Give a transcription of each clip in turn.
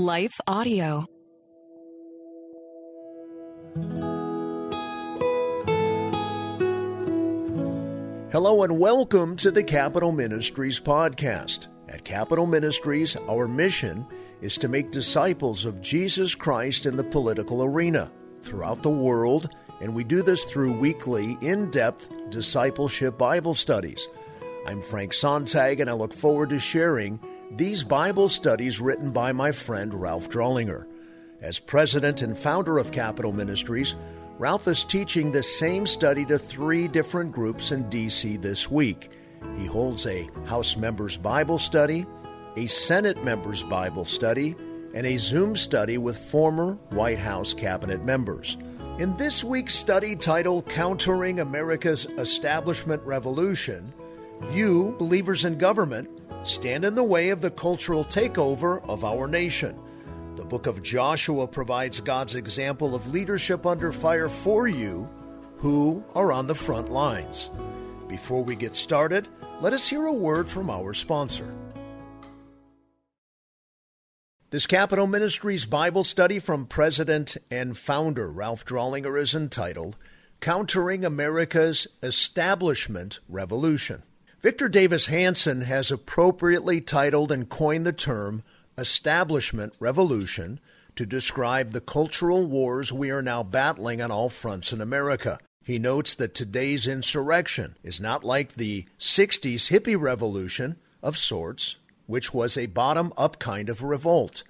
Life Audio. Hello and welcome to the Capitol Ministries podcast. At Capitol Ministries, our mission is to make disciples of Jesus Christ in the political arena throughout the world, and we do this through weekly, in depth discipleship Bible studies. I'm Frank Sontag, and I look forward to sharing these Bible studies written by my friend Ralph Drollinger. As president and founder of Capitol Ministries, Ralph is teaching the same study to three different groups in D.C. this week. He holds a House Members Bible Study, a Senate Members Bible Study, and a Zoom study with former White House cabinet members. In this week's study titled Countering America's Establishment Revolution, you, believers in government, stand in the way of the cultural takeover of our nation. The book of Joshua provides God's example of leadership under fire for you who are on the front lines. Before we get started, let us hear a word from our sponsor. This Capitol Ministries Bible study from President and founder Ralph Drollinger is entitled Countering America's Establishment Revolution. Victor Davis Hanson has appropriately titled and coined the term establishment revolution to describe the cultural wars we are now battling on all fronts in America. He notes that today's insurrection is not like the 60s hippie revolution of sorts, which was a bottom up kind of revolt.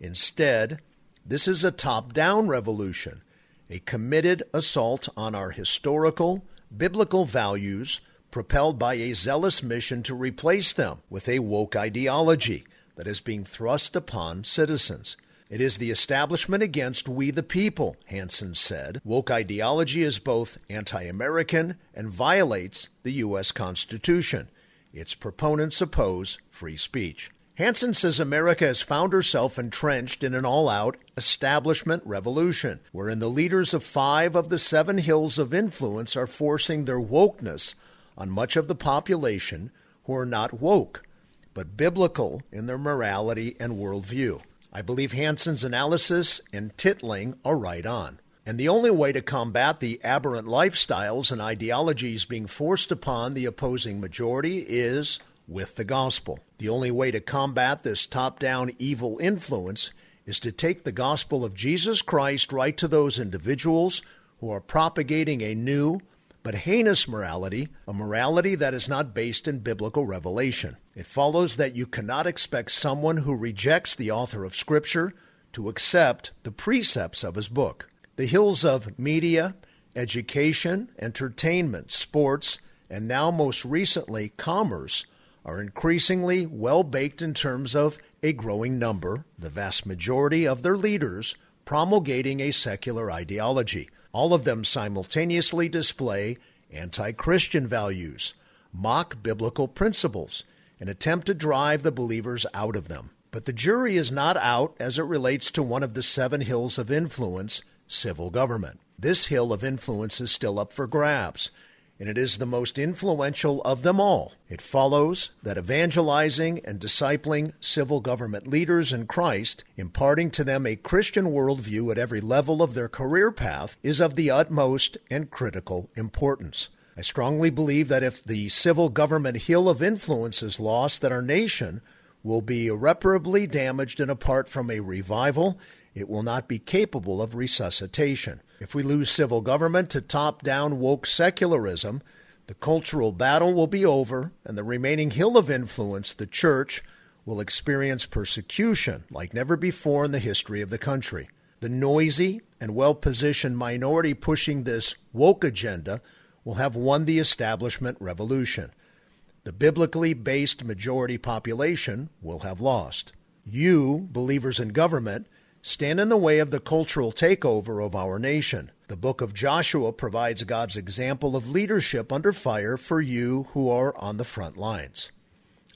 Instead, this is a top down revolution, a committed assault on our historical, biblical values propelled by a zealous mission to replace them with a woke ideology that is being thrust upon citizens. It is the establishment against we the people, Hanson said. Woke ideology is both anti American and violates the U.S. Constitution. Its proponents oppose free speech. Hanson says America has found herself entrenched in an all out establishment revolution, wherein the leaders of five of the seven hills of influence are forcing their wokeness on much of the population who are not woke, but biblical in their morality and worldview. I believe Hanson's analysis and titling are right on. And the only way to combat the aberrant lifestyles and ideologies being forced upon the opposing majority is with the gospel. The only way to combat this top down evil influence is to take the gospel of Jesus Christ right to those individuals who are propagating a new, but heinous morality, a morality that is not based in biblical revelation. It follows that you cannot expect someone who rejects the author of Scripture to accept the precepts of his book. The hills of media, education, entertainment, sports, and now most recently commerce are increasingly well baked in terms of a growing number, the vast majority of their leaders, promulgating a secular ideology. All of them simultaneously display anti Christian values, mock biblical principles, and attempt to drive the believers out of them. But the jury is not out as it relates to one of the seven hills of influence civil government. This hill of influence is still up for grabs, and it is the most influential of them all. It follows that evangelizing and discipling civil government leaders in Christ, imparting to them a Christian worldview at every level of their career path, is of the utmost and critical importance. I strongly believe that if the civil government hill of influence is lost, that our nation will be irreparably damaged and apart from a revival it will not be capable of resuscitation. If we lose civil government to top down woke secularism, the cultural battle will be over, and the remaining hill of influence, the church, will experience persecution like never before in the history of the country. The noisy and well positioned minority pushing this woke agenda will have won the establishment revolution. The biblically based majority population will have lost. You, believers in government, stand in the way of the cultural takeover of our nation. The book of Joshua provides God's example of leadership under fire for you who are on the front lines.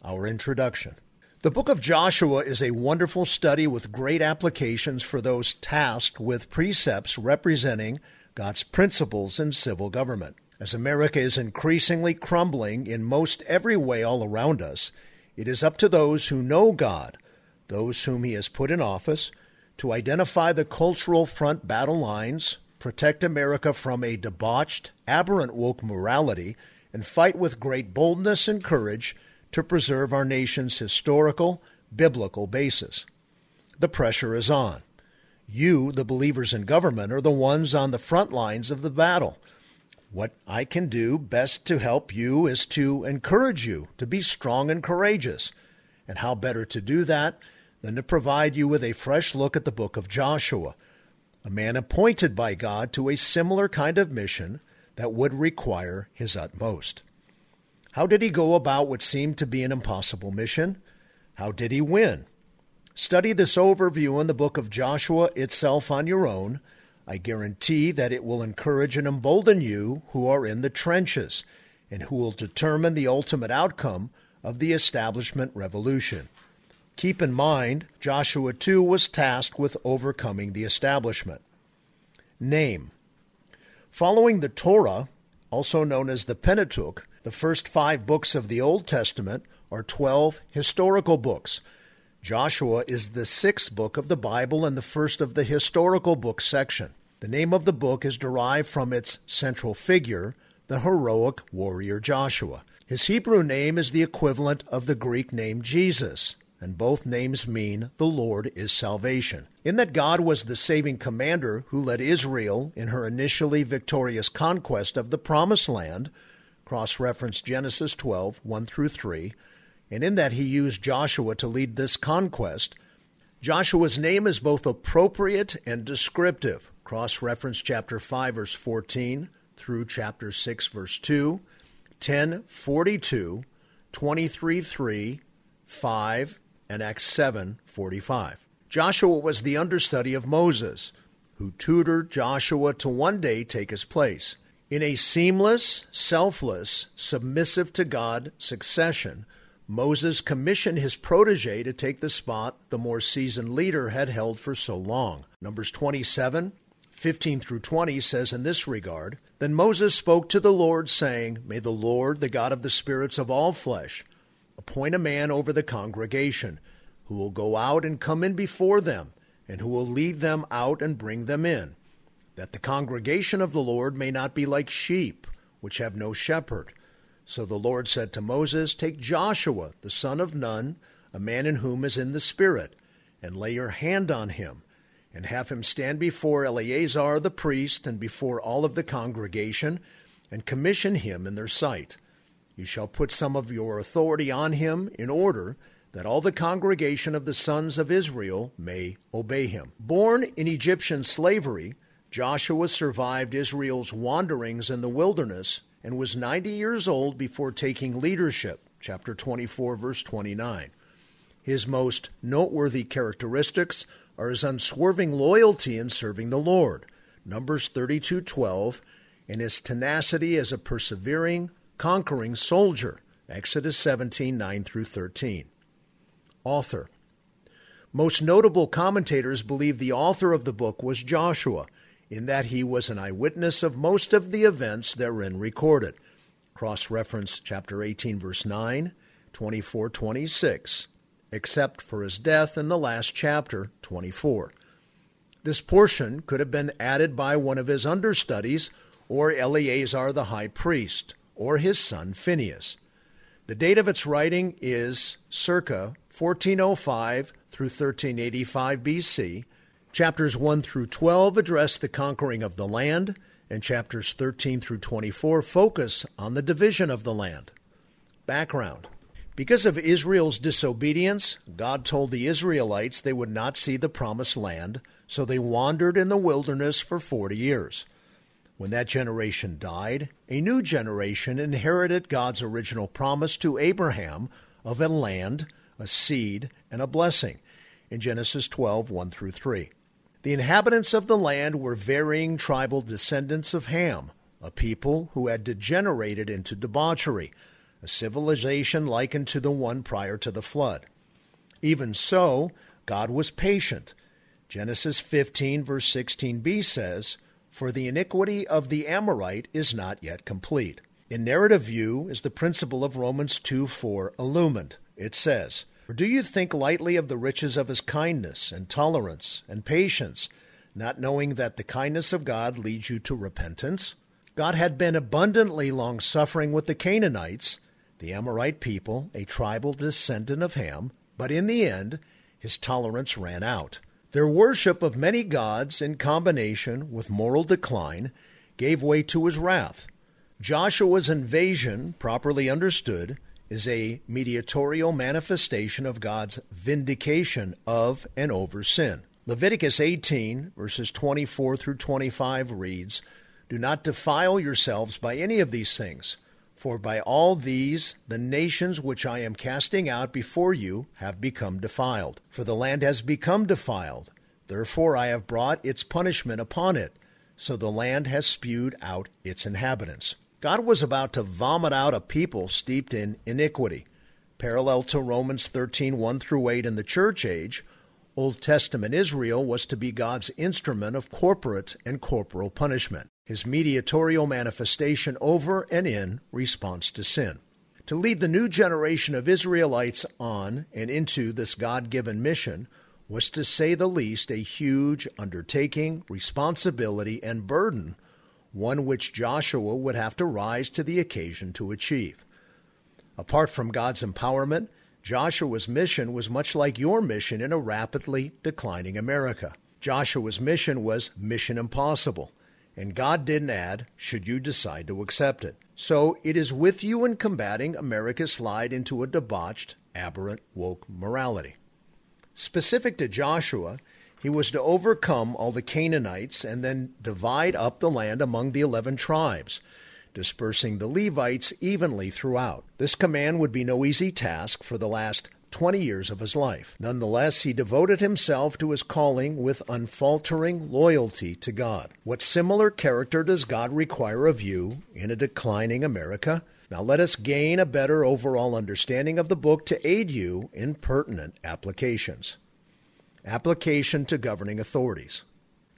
Our introduction. The book of Joshua is a wonderful study with great applications for those tasked with precepts representing God's principles in civil government. As America is increasingly crumbling in most every way all around us, it is up to those who know God those whom he has put in office, to identify the cultural front battle lines, protect America from a debauched, aberrant woke morality, and fight with great boldness and courage to preserve our nation's historical, biblical basis. The pressure is on. You, the believers in government, are the ones on the front lines of the battle. What I can do best to help you is to encourage you to be strong and courageous. And how better to do that than to provide you with a fresh look at the book of Joshua, a man appointed by God to a similar kind of mission that would require his utmost. How did he go about what seemed to be an impossible mission? How did he win? Study this overview in the book of Joshua itself on your own. I guarantee that it will encourage and embolden you who are in the trenches and who will determine the ultimate outcome of the establishment revolution. Keep in mind, Joshua too was tasked with overcoming the establishment. Name Following the Torah, also known as the Pentateuch, the first five books of the Old Testament are 12 historical books. Joshua is the sixth book of the Bible and the first of the historical book section. The name of the book is derived from its central figure, the heroic warrior Joshua. His Hebrew name is the equivalent of the Greek name Jesus, and both names mean the Lord is salvation. In that God was the saving commander who led Israel in her initially victorious conquest of the Promised Land, cross reference Genesis 12, 1 through 3, and in that he used Joshua to lead this conquest. Joshua's name is both appropriate and descriptive. Cross reference chapter 5, verse 14 through chapter 6, verse 2, 10, 42, 23, 3, 5, and Acts 7, 45. Joshua was the understudy of Moses, who tutored Joshua to one day take his place. In a seamless, selfless, submissive to God succession, Moses commissioned his protege to take the spot the more seasoned leader had held for so long. Numbers 27, 15 through 20 says in this regard Then Moses spoke to the Lord, saying, May the Lord, the God of the spirits of all flesh, appoint a man over the congregation, who will go out and come in before them, and who will lead them out and bring them in that the congregation of the Lord may not be like sheep, which have no shepherd. So the Lord said to Moses, Take Joshua, the son of Nun, a man in whom is in the Spirit, and lay your hand on him, and have him stand before Eleazar the priest and before all of the congregation, and commission him in their sight. You shall put some of your authority on him in order that all the congregation of the sons of Israel may obey him. Born in Egyptian slavery, Joshua survived Israel's wanderings in the wilderness and was 90 years old before taking leadership, chapter 24, verse 29. His most noteworthy characteristics are his unswerving loyalty in serving the Lord, Numbers 32:12, and his tenacity as a persevering, conquering soldier, Exodus 17:9 through 13. Author Most notable commentators believe the author of the book was Joshua in that he was an eyewitness of most of the events therein recorded. Cross reference chapter 18, verse 9, 24, 26, except for his death in the last chapter, 24. This portion could have been added by one of his understudies, or Eleazar the high priest, or his son Phineas. The date of its writing is circa 1405 through 1385 BC, Chapters 1 through 12 address the conquering of the land, and chapters 13 through 24 focus on the division of the land. Background Because of Israel's disobedience, God told the Israelites they would not see the promised land, so they wandered in the wilderness for 40 years. When that generation died, a new generation inherited God's original promise to Abraham of a land, a seed, and a blessing in Genesis 12 1 through 3. The inhabitants of the land were varying tribal descendants of Ham, a people who had degenerated into debauchery, a civilization likened to the one prior to the flood. Even so, God was patient. Genesis 15, verse 16b says, For the iniquity of the Amorite is not yet complete. In narrative view is the principle of Romans 2 4 illumined. It says, Or do you think lightly of the riches of his kindness and tolerance and patience, not knowing that the kindness of God leads you to repentance? God had been abundantly long suffering with the Canaanites, the Amorite people, a tribal descendant of Ham, but in the end, his tolerance ran out. Their worship of many gods, in combination with moral decline, gave way to his wrath. Joshua's invasion, properly understood, is a mediatorial manifestation of God's vindication of and over sin. Leviticus 18, verses 24 through 25 reads, Do not defile yourselves by any of these things, for by all these the nations which I am casting out before you have become defiled. For the land has become defiled, therefore I have brought its punishment upon it, so the land has spewed out its inhabitants. God was about to vomit out a people steeped in iniquity. Parallel to Romans 13 1 through 8 in the church age, Old Testament Israel was to be God's instrument of corporate and corporal punishment, his mediatorial manifestation over and in response to sin. To lead the new generation of Israelites on and into this God given mission was, to say the least, a huge undertaking, responsibility, and burden one which Joshua would have to rise to the occasion to achieve. Apart from God's empowerment, Joshua's mission was much like your mission in a rapidly declining America. Joshua's mission was mission impossible, and God didn't add, should you decide to accept it. So it is with you in combating America's slide into a debauched, aberrant, woke morality. Specific to Joshua, he was to overcome all the Canaanites and then divide up the land among the eleven tribes, dispersing the Levites evenly throughout. This command would be no easy task for the last 20 years of his life. Nonetheless, he devoted himself to his calling with unfaltering loyalty to God. What similar character does God require of you in a declining America? Now let us gain a better overall understanding of the book to aid you in pertinent applications. Application to governing authorities.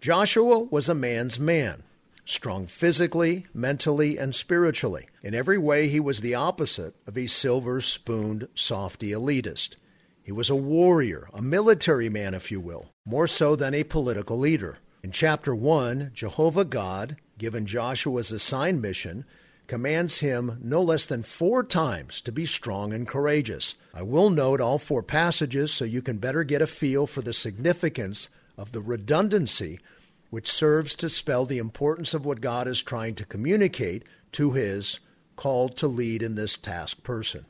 Joshua was a man's man, strong physically, mentally, and spiritually. In every way, he was the opposite of a silver spooned softy elitist. He was a warrior, a military man, if you will, more so than a political leader. In chapter 1, Jehovah God, given Joshua's assigned mission, commands him no less than four times to be strong and courageous. I will note all four passages so you can better get a feel for the significance of the redundancy which serves to spell the importance of what God is trying to communicate to his called to lead in this task person.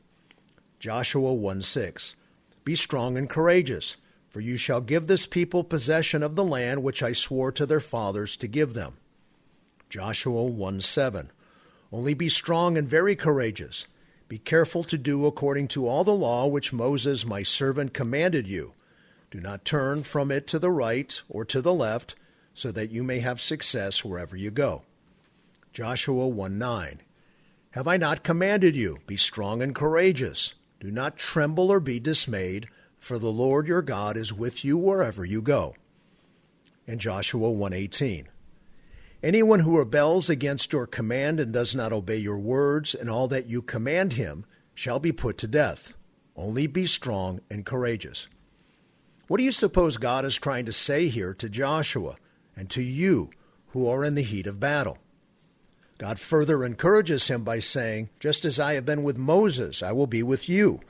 Joshua 1 6. Be strong and courageous, for you shall give this people possession of the land which I swore to their fathers to give them. Joshua 1 7. Only be strong and very courageous. Be careful to do according to all the law which Moses my servant commanded you. Do not turn from it to the right or to the left, so that you may have success wherever you go. Joshua 1 9. Have I not commanded you? Be strong and courageous. Do not tremble or be dismayed, for the Lord your God is with you wherever you go. And Joshua 1:18 Anyone who rebels against your command and does not obey your words and all that you command him shall be put to death. Only be strong and courageous. What do you suppose God is trying to say here to Joshua and to you who are in the heat of battle? God further encourages him by saying, Just as I have been with Moses, I will be with you.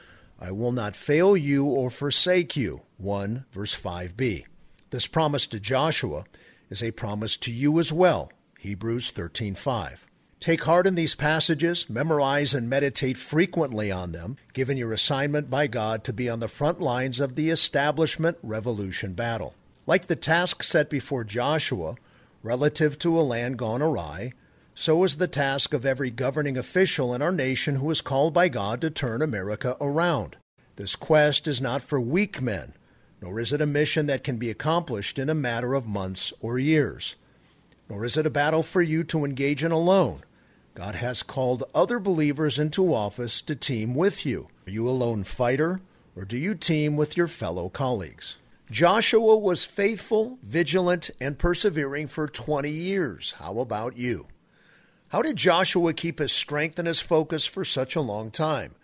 I will not fail you or forsake you. 1 verse 5b. This promise to Joshua is a promise to you as well. Hebrews 13:5. Take heart in these passages, memorize and meditate frequently on them, given your assignment by God to be on the front lines of the establishment revolution battle. Like the task set before Joshua relative to a land gone awry, so is the task of every governing official in our nation who is called by God to turn America around. This quest is not for weak men, nor is it a mission that can be accomplished in a matter of months or years. Nor is it a battle for you to engage in alone. God has called other believers into office to team with you. Are you a lone fighter, or do you team with your fellow colleagues? Joshua was faithful, vigilant, and persevering for 20 years. How about you? How did Joshua keep his strength and his focus for such a long time?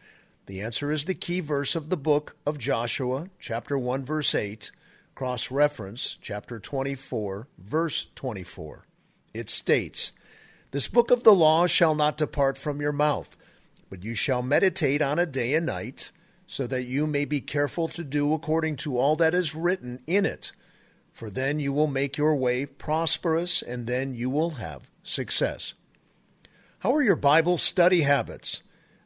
The answer is the key verse of the book of Joshua, chapter 1, verse 8, cross reference, chapter 24, verse 24. It states, This book of the law shall not depart from your mouth, but you shall meditate on it day and night, so that you may be careful to do according to all that is written in it. For then you will make your way prosperous, and then you will have success. How are your Bible study habits?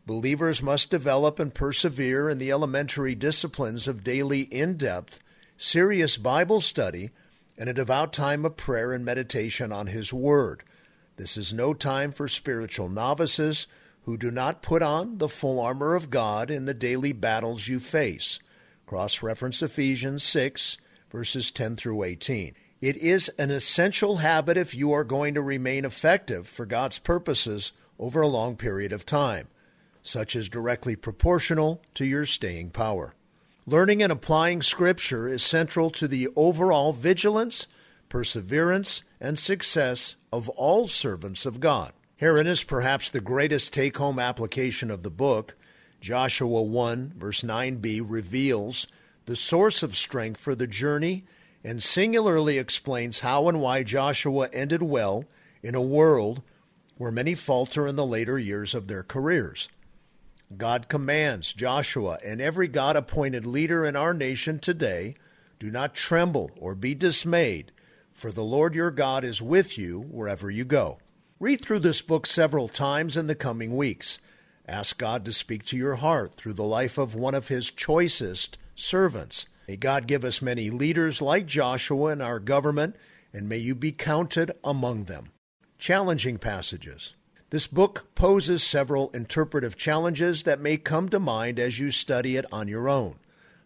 Believers must develop and persevere in the elementary disciplines of daily in depth, serious Bible study and a devout time of prayer and meditation on His Word. This is no time for spiritual novices who do not put on the full armor of God in the daily battles you face. Cross reference Ephesians 6, verses 10 through 18. It is an essential habit if you are going to remain effective for God's purposes over a long period of time. Such is directly proportional to your staying power. Learning and applying Scripture is central to the overall vigilance, perseverance, and success of all servants of God. Herein is perhaps the greatest take home application of the book. Joshua 1, verse 9b, reveals the source of strength for the journey and singularly explains how and why Joshua ended well in a world where many falter in the later years of their careers. God commands Joshua and every God appointed leader in our nation today do not tremble or be dismayed, for the Lord your God is with you wherever you go. Read through this book several times in the coming weeks. Ask God to speak to your heart through the life of one of his choicest servants. May God give us many leaders like Joshua in our government, and may you be counted among them. Challenging passages. This book poses several interpretive challenges that may come to mind as you study it on your own.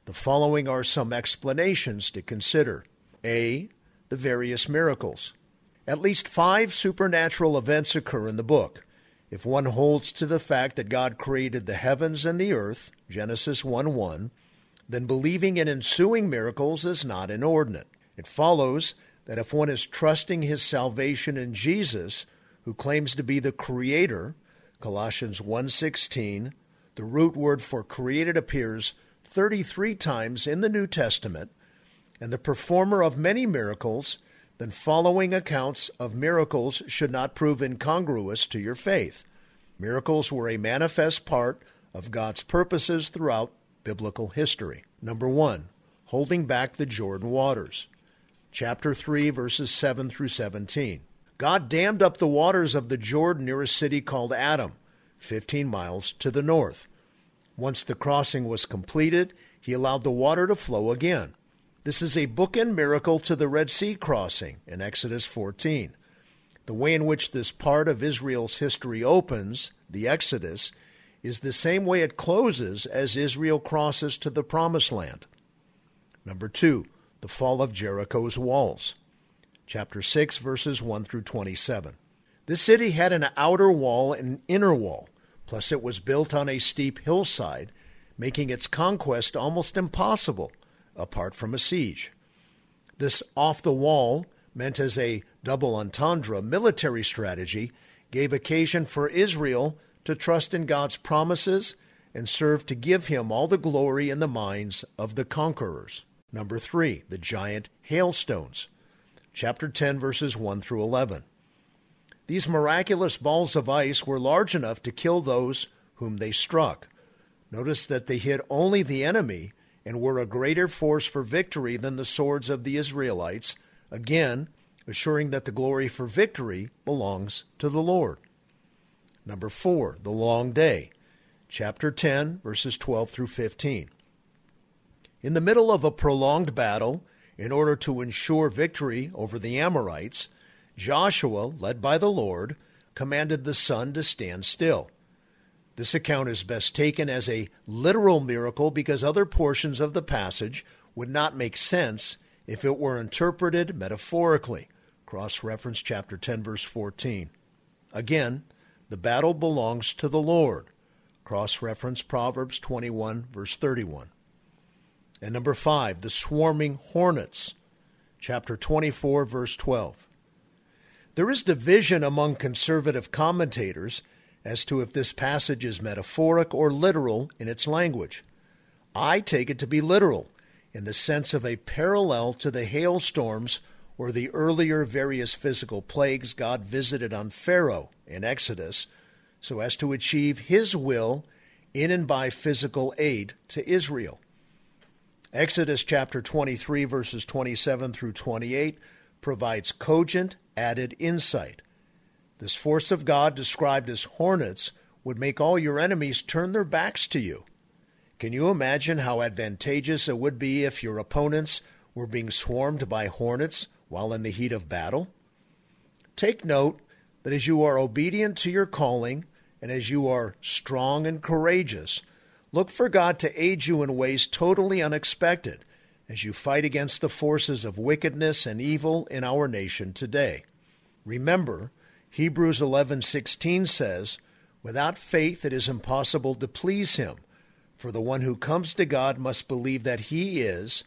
The following are some explanations to consider. A. The various miracles. At least five supernatural events occur in the book. If one holds to the fact that God created the heavens and the earth, Genesis 1 1, then believing in ensuing miracles is not inordinate. It follows that if one is trusting his salvation in Jesus, who claims to be the creator, Colossians 1:16, the root word for created appears 33 times in the New Testament, and the performer of many miracles, then following accounts of miracles should not prove incongruous to your faith. Miracles were a manifest part of God's purposes throughout biblical history. Number 1, holding back the Jordan waters. Chapter 3 verses 7 through 17. God dammed up the waters of the Jordan near a city called Adam, 15 miles to the north. Once the crossing was completed, he allowed the water to flow again. This is a bookend miracle to the Red Sea crossing in Exodus 14. The way in which this part of Israel's history opens, the Exodus, is the same way it closes as Israel crosses to the Promised Land. Number two, the fall of Jericho's walls chapter 6, verses 1 through 27. This city had an outer wall and an inner wall, plus it was built on a steep hillside, making its conquest almost impossible apart from a siege. This off the wall, meant as a double entendre military strategy, gave occasion for Israel to trust in God's promises and serve to give him all the glory in the minds of the conquerors. Number three, the giant hailstones chapter 10, verses 1 through 11. These miraculous balls of ice were large enough to kill those whom they struck. Notice that they hit only the enemy and were a greater force for victory than the swords of the Israelites, again, assuring that the glory for victory belongs to the Lord. Number four, the long day, chapter 10, verses 12 through 15. In the middle of a prolonged battle, in order to ensure victory over the Amorites, Joshua, led by the Lord, commanded the sun to stand still. This account is best taken as a literal miracle because other portions of the passage would not make sense if it were interpreted metaphorically. Cross reference chapter 10, verse 14. Again, the battle belongs to the Lord. Cross reference Proverbs 21, verse 31. And number five, the swarming hornets, chapter 24, verse 12. There is division among conservative commentators as to if this passage is metaphoric or literal in its language. I take it to be literal, in the sense of a parallel to the hailstorms or the earlier various physical plagues God visited on Pharaoh in Exodus, so as to achieve his will in and by physical aid to Israel. Exodus chapter 23, verses 27 through 28, provides cogent added insight. This force of God, described as hornets, would make all your enemies turn their backs to you. Can you imagine how advantageous it would be if your opponents were being swarmed by hornets while in the heat of battle? Take note that as you are obedient to your calling and as you are strong and courageous, look for God to aid you in ways totally unexpected as you fight against the forces of wickedness and evil in our nation today. Remember, Hebrews 11:16 says, "Without faith it is impossible to please him, for the one who comes to God must believe that he is,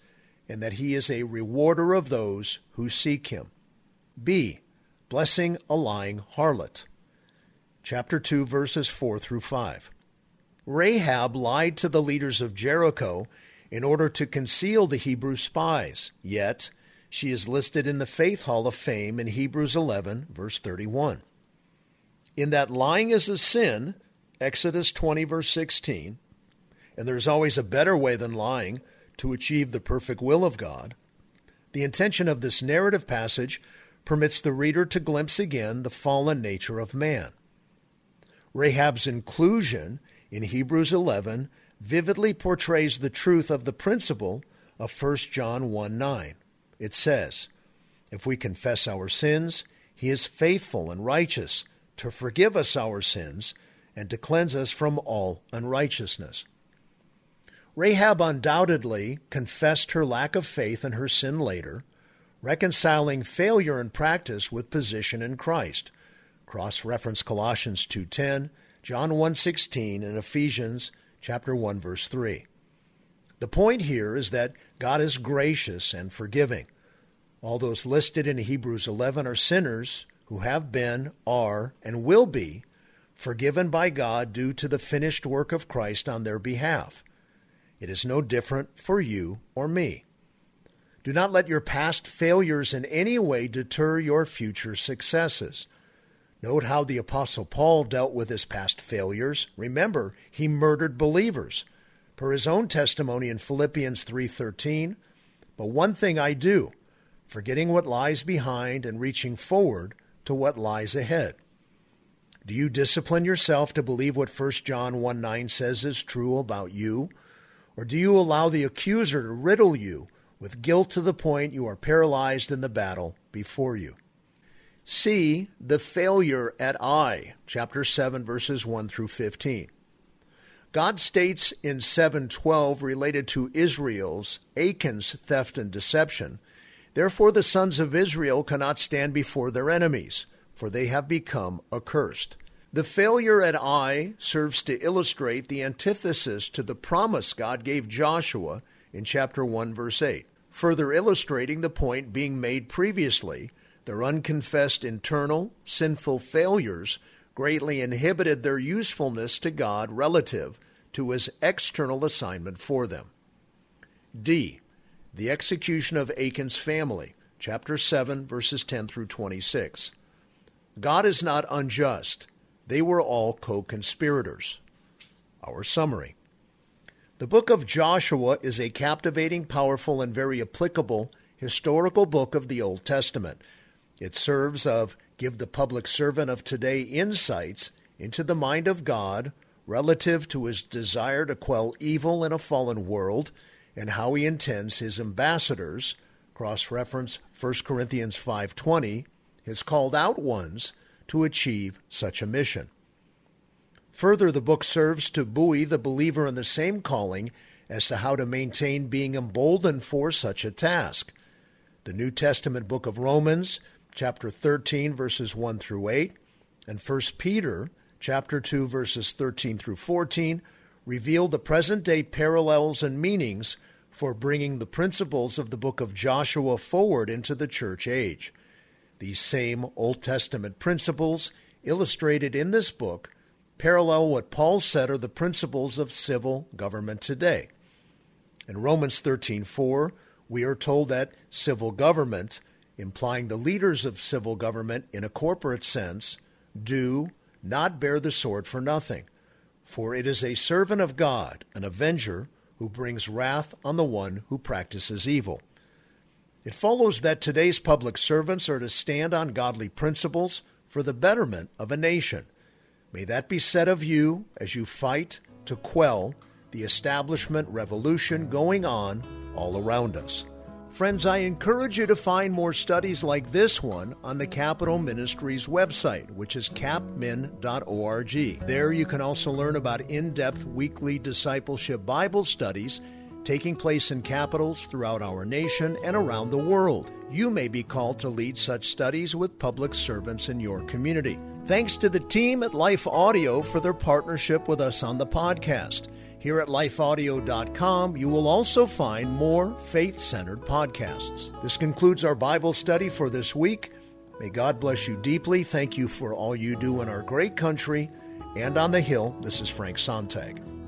and that he is a rewarder of those who seek him." B. Blessing a lying harlot. Chapter 2 verses 4 through 5. Rahab lied to the leaders of Jericho in order to conceal the Hebrew spies. Yet, she is listed in the Faith Hall of Fame in Hebrews 11, verse 31. In that lying is a sin, Exodus 20, verse 16, and there's always a better way than lying to achieve the perfect will of God, the intention of this narrative passage permits the reader to glimpse again the fallen nature of man. Rahab's inclusion in Hebrews 11 vividly portrays the truth of the principle of 1 John 1 9. It says, If we confess our sins, he is faithful and righteous to forgive us our sins and to cleanse us from all unrighteousness. Rahab undoubtedly confessed her lack of faith and her sin later, reconciling failure in practice with position in Christ. Cross reference Colossians 2:10, John 1:16 and Ephesians chapter 1 verse 3. The point here is that God is gracious and forgiving. All those listed in Hebrews 11 are sinners who have been, are, and will be forgiven by God due to the finished work of Christ on their behalf. It is no different for you or me. Do not let your past failures in any way deter your future successes. Note how the Apostle Paul dealt with his past failures. Remember, he murdered believers. Per his own testimony in Philippians 3:13, "But one thing I do, forgetting what lies behind and reaching forward to what lies ahead." Do you discipline yourself to believe what 1 John 1 9 says is true about you? Or do you allow the accuser to riddle you with guilt to the point you are paralyzed in the battle before you? See the failure at Ai, chapter 7, verses 1 through 15. God states in 7:12 related to Israel's Achan's theft and deception, therefore the sons of Israel cannot stand before their enemies, for they have become accursed. The failure at Ai serves to illustrate the antithesis to the promise God gave Joshua in chapter 1 verse 8, further illustrating the point being made previously their unconfessed internal, sinful failures greatly inhibited their usefulness to God relative to his external assignment for them. D. The execution of Achan's family, chapter 7, verses 10 through 26. God is not unjust. They were all co conspirators. Our summary. The book of Joshua is a captivating, powerful, and very applicable historical book of the Old Testament it serves of give the public servant of today insights into the mind of God relative to his desire to quell evil in a fallen world and how he intends his ambassadors cross reference 1 Corinthians 5:20 his called out ones to achieve such a mission. Further the book serves to buoy the believer in the same calling as to how to maintain being emboldened for such a task. The New Testament book of Romans chapter 13 verses 1 through 8 and 1 Peter chapter 2 verses 13 through 14 reveal the present day parallels and meanings for bringing the principles of the book of Joshua forward into the church age. These same Old Testament principles illustrated in this book parallel what Paul said are the principles of civil government today. In Romans 13:4, we are told that civil government, implying the leaders of civil government in a corporate sense, do not bear the sword for nothing, for it is a servant of God, an avenger, who brings wrath on the one who practices evil. It follows that today's public servants are to stand on godly principles for the betterment of a nation. May that be said of you as you fight to quell the establishment revolution going on all around us. Friends, I encourage you to find more studies like this one on the Capitol Ministries website, which is capmin.org. There you can also learn about in depth weekly discipleship Bible studies taking place in capitals throughout our nation and around the world. You may be called to lead such studies with public servants in your community. Thanks to the team at Life Audio for their partnership with us on the podcast. Here at lifeaudio.com, you will also find more faith centered podcasts. This concludes our Bible study for this week. May God bless you deeply. Thank you for all you do in our great country. And on the Hill, this is Frank Sontag.